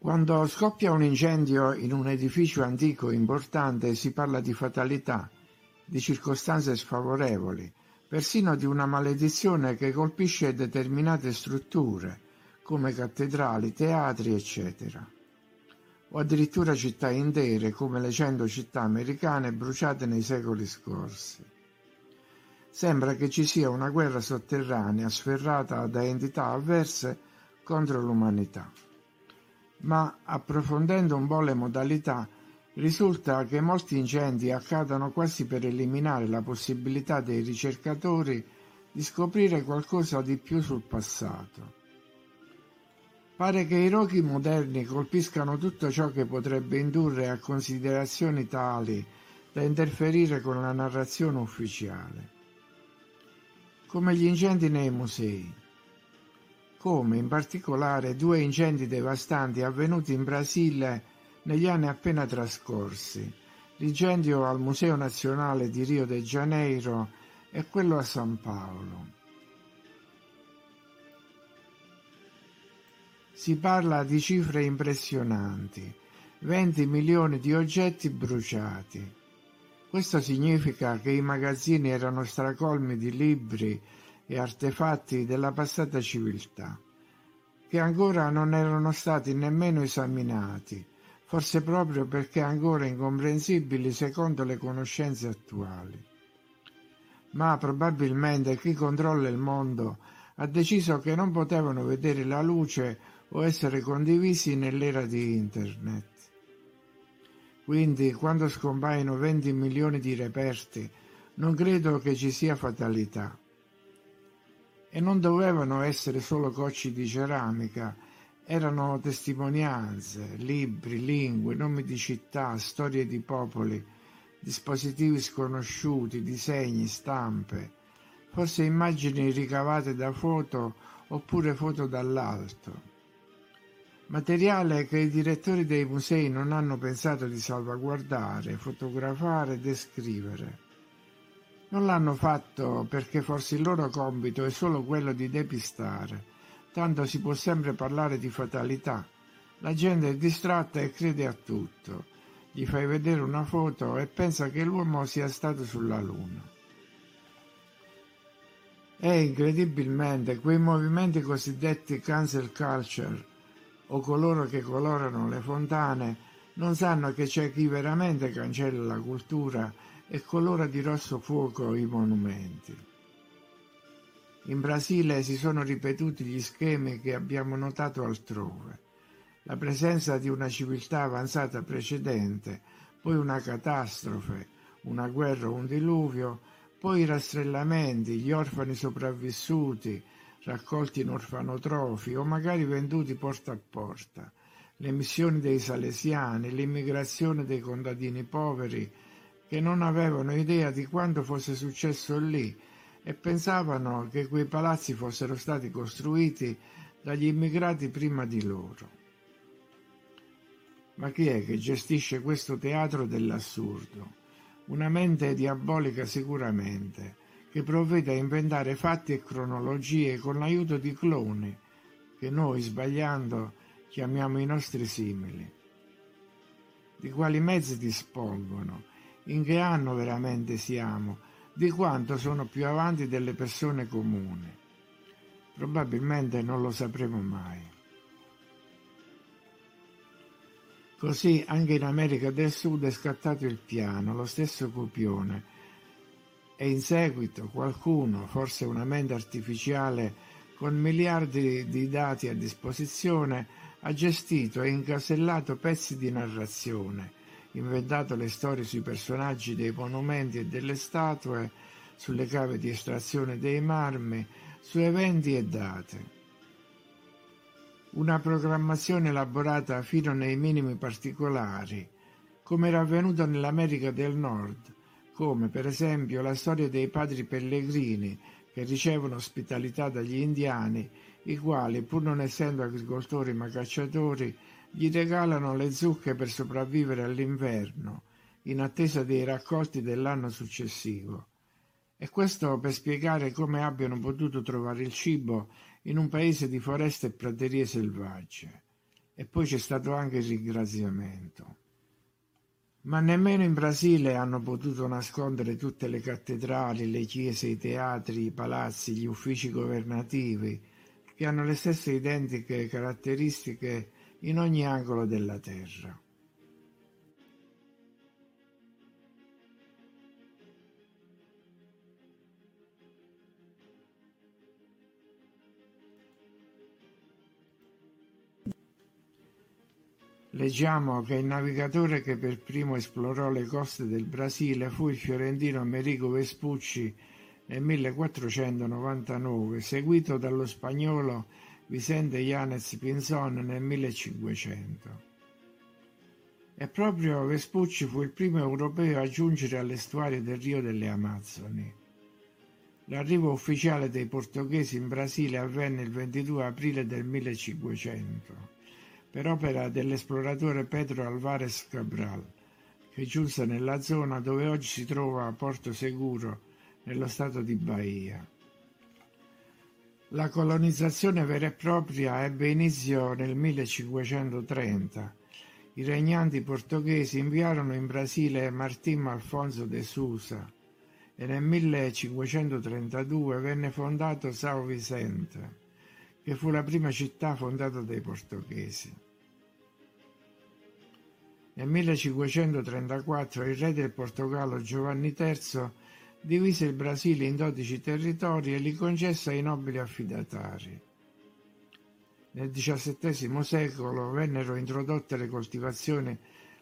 Quando scoppia un incendio in un edificio antico importante si parla di fatalità, di circostanze sfavorevoli, persino di una maledizione che colpisce determinate strutture, come cattedrali, teatri, eccetera. O addirittura città intere, come le cento città americane bruciate nei secoli scorsi. Sembra che ci sia una guerra sotterranea sferrata da entità avverse contro l'umanità ma approfondendo un po' le modalità risulta che molti incendi accadano quasi per eliminare la possibilità dei ricercatori di scoprire qualcosa di più sul passato. Pare che i rochi moderni colpiscano tutto ciò che potrebbe indurre a considerazioni tali da interferire con la narrazione ufficiale, come gli incendi nei musei come in particolare due incendi devastanti avvenuti in Brasile negli anni appena trascorsi, l'incendio al Museo Nazionale di Rio de Janeiro e quello a San Paolo. Si parla di cifre impressionanti, 20 milioni di oggetti bruciati. Questo significa che i magazzini erano stracolmi di libri, e artefatti della passata civiltà, che ancora non erano stati nemmeno esaminati, forse proprio perché ancora incomprensibili secondo le conoscenze attuali. Ma probabilmente chi controlla il mondo ha deciso che non potevano vedere la luce o essere condivisi nell'era di Internet. Quindi, quando scompaiono 20 milioni di reperti, non credo che ci sia fatalità. E non dovevano essere solo cocci di ceramica, erano testimonianze, libri, lingue, nomi di città, storie di popoli, dispositivi sconosciuti, disegni, stampe, forse immagini ricavate da foto oppure foto dall'alto. Materiale che i direttori dei musei non hanno pensato di salvaguardare, fotografare e descrivere. Non l'hanno fatto perché forse il loro compito è solo quello di depistare, tanto si può sempre parlare di fatalità. La gente è distratta e crede a tutto. Gli fai vedere una foto e pensa che l'uomo sia stato sulla Luna. E incredibilmente quei movimenti cosiddetti cancel culture o coloro che colorano le fontane non sanno che c'è chi veramente cancella la cultura e colora di rosso fuoco i monumenti. In Brasile si sono ripetuti gli schemi che abbiamo notato altrove. La presenza di una civiltà avanzata precedente, poi una catastrofe, una guerra o un diluvio, poi i rastrellamenti, gli orfani sopravvissuti, raccolti in orfanotrofi o magari venduti porta a porta, le missioni dei salesiani, l'immigrazione dei contadini poveri, che non avevano idea di quanto fosse successo lì e pensavano che quei palazzi fossero stati costruiti dagli immigrati prima di loro. Ma chi è che gestisce questo teatro dell'assurdo? Una mente diabolica sicuramente, che provvede a inventare fatti e cronologie con l'aiuto di cloni, che noi, sbagliando, chiamiamo i nostri simili. Di quali mezzi dispongono? In che anno veramente siamo, di quanto sono più avanti delle persone comuni. Probabilmente non lo sapremo mai. Così anche in America del Sud è scattato il piano, lo stesso copione, e in seguito qualcuno, forse una mente artificiale con miliardi di dati a disposizione, ha gestito e incasellato pezzi di narrazione inventato le storie sui personaggi dei monumenti e delle statue, sulle cave di estrazione dei marmi, su eventi e date. Una programmazione elaborata fino nei minimi particolari, come era avvenuto nell'America del Nord, come per esempio la storia dei padri pellegrini che ricevono ospitalità dagli indiani, i quali, pur non essendo agricoltori ma cacciatori, gli regalano le zucche per sopravvivere all'inverno, in attesa dei raccolti dell'anno successivo. E questo per spiegare come abbiano potuto trovare il cibo in un paese di foreste e praterie selvagge. e poi c'è stato anche il ringraziamento. Ma nemmeno in Brasile hanno potuto nascondere tutte le cattedrali, le chiese, i teatri, i palazzi, gli uffici governativi, che hanno le stesse identiche caratteristiche in ogni angolo della terra. Leggiamo che il navigatore che per primo esplorò le coste del Brasile fu il fiorentino Amerigo Vespucci nel 1499, seguito dallo spagnolo Vicente Yanez Pinzon nel 1500. E proprio Vespucci fu il primo europeo a giungere all'estuario del Rio delle Amazzoni. L'arrivo ufficiale dei portoghesi in Brasile avvenne il 22 aprile del 1500 per opera dell'esploratore Pedro Alvarez Cabral, che giunse nella zona dove oggi si trova Porto Seguro, nello stato di Bahia. La colonizzazione vera e propria ebbe inizio nel 1530. I regnanti portoghesi inviarono in Brasile Martim Alfonso de Sousa e nel 1532 venne fondato São Vicente che fu la prima città fondata dai portoghesi. Nel 1534 il re del Portogallo Giovanni III divise il Brasile in dodici territori e li concesse ai nobili affidatari. Nel XVII secolo vennero introdotte le coltivazioni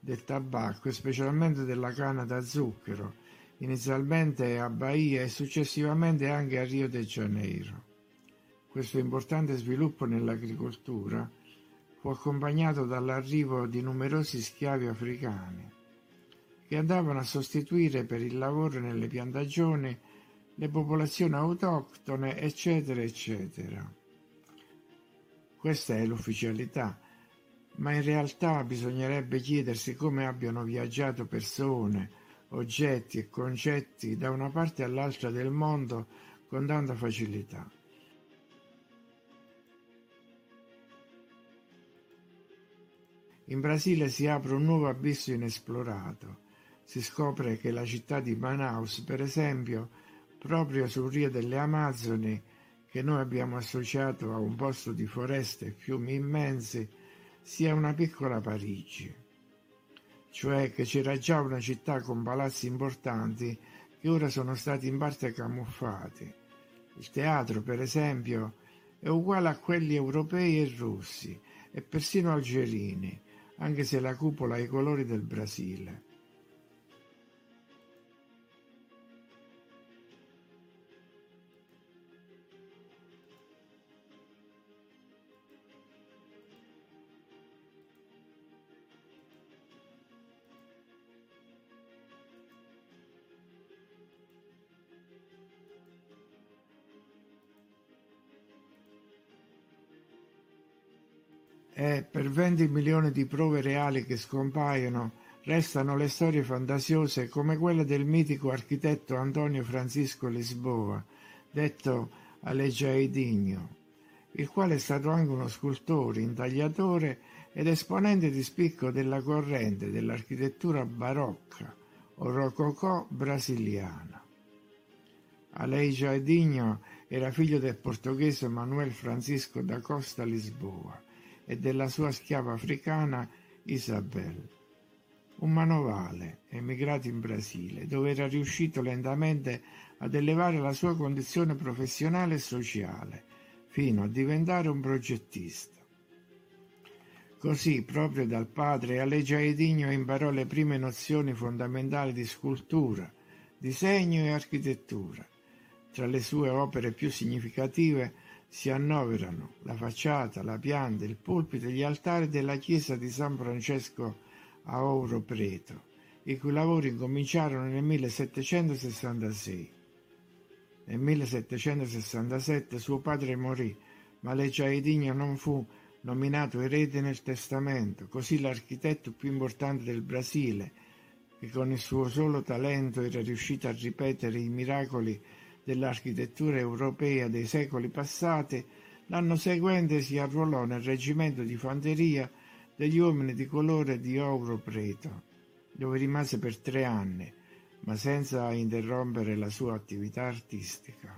del tabacco e specialmente della canna da zucchero, inizialmente a Bahia e successivamente anche a Rio de Janeiro. Questo importante sviluppo nell'agricoltura fu accompagnato dall'arrivo di numerosi schiavi africani che andavano a sostituire per il lavoro nelle piantagioni le popolazioni autoctone, eccetera, eccetera. Questa è l'ufficialità, ma in realtà bisognerebbe chiedersi come abbiano viaggiato persone, oggetti e concetti da una parte all'altra del mondo con tanta facilità. In Brasile si apre un nuovo abisso inesplorato. Si scopre che la città di Manaus, per esempio, proprio sul Rio delle Amazzoni, che noi abbiamo associato a un posto di foreste e fiumi immensi, sia una piccola Parigi. Cioè che c'era già una città con palazzi importanti che ora sono stati in parte camuffati. Il teatro, per esempio, è uguale a quelli europei e russi e persino algerini, anche se la cupola ha i colori del Brasile. E per 20 milioni di prove reali che scompaiono restano le storie fantasiose come quella del mitico architetto Antonio Francisco Lisboa, detto Alegiaedinho, il quale è stato anche uno scultore, intagliatore ed esponente di spicco della corrente dell'architettura barocca o rococò brasiliana. Alegiaedinho era figlio del portoghese Manuel Francisco da Costa Lisboa e della sua schiava africana Isabel, un manovale emigrato in Brasile, dove era riuscito lentamente ad elevare la sua condizione professionale e sociale, fino a diventare un progettista. Così, proprio dal padre, Alegiaedinho imparò le prime nozioni fondamentali di scultura, disegno e architettura. Tra le sue opere più significative si annoverano la facciata, la pianta, il pulpito e gli altari della chiesa di San Francesco a Ouro Preto, i cui lavori incominciarono nel 1766. Nel 1767 suo padre morì, ma Leggiaedinho non fu nominato erede nel testamento, così l'architetto più importante del Brasile, che con il suo solo talento era riuscito a ripetere i miracoli dell'architettura europea dei secoli passati, L'anno seguente si arruolò nel reggimento di fanteria degli uomini di colore di Ouro Preto, dove rimase per tre anni, ma senza interrompere la sua attività artistica.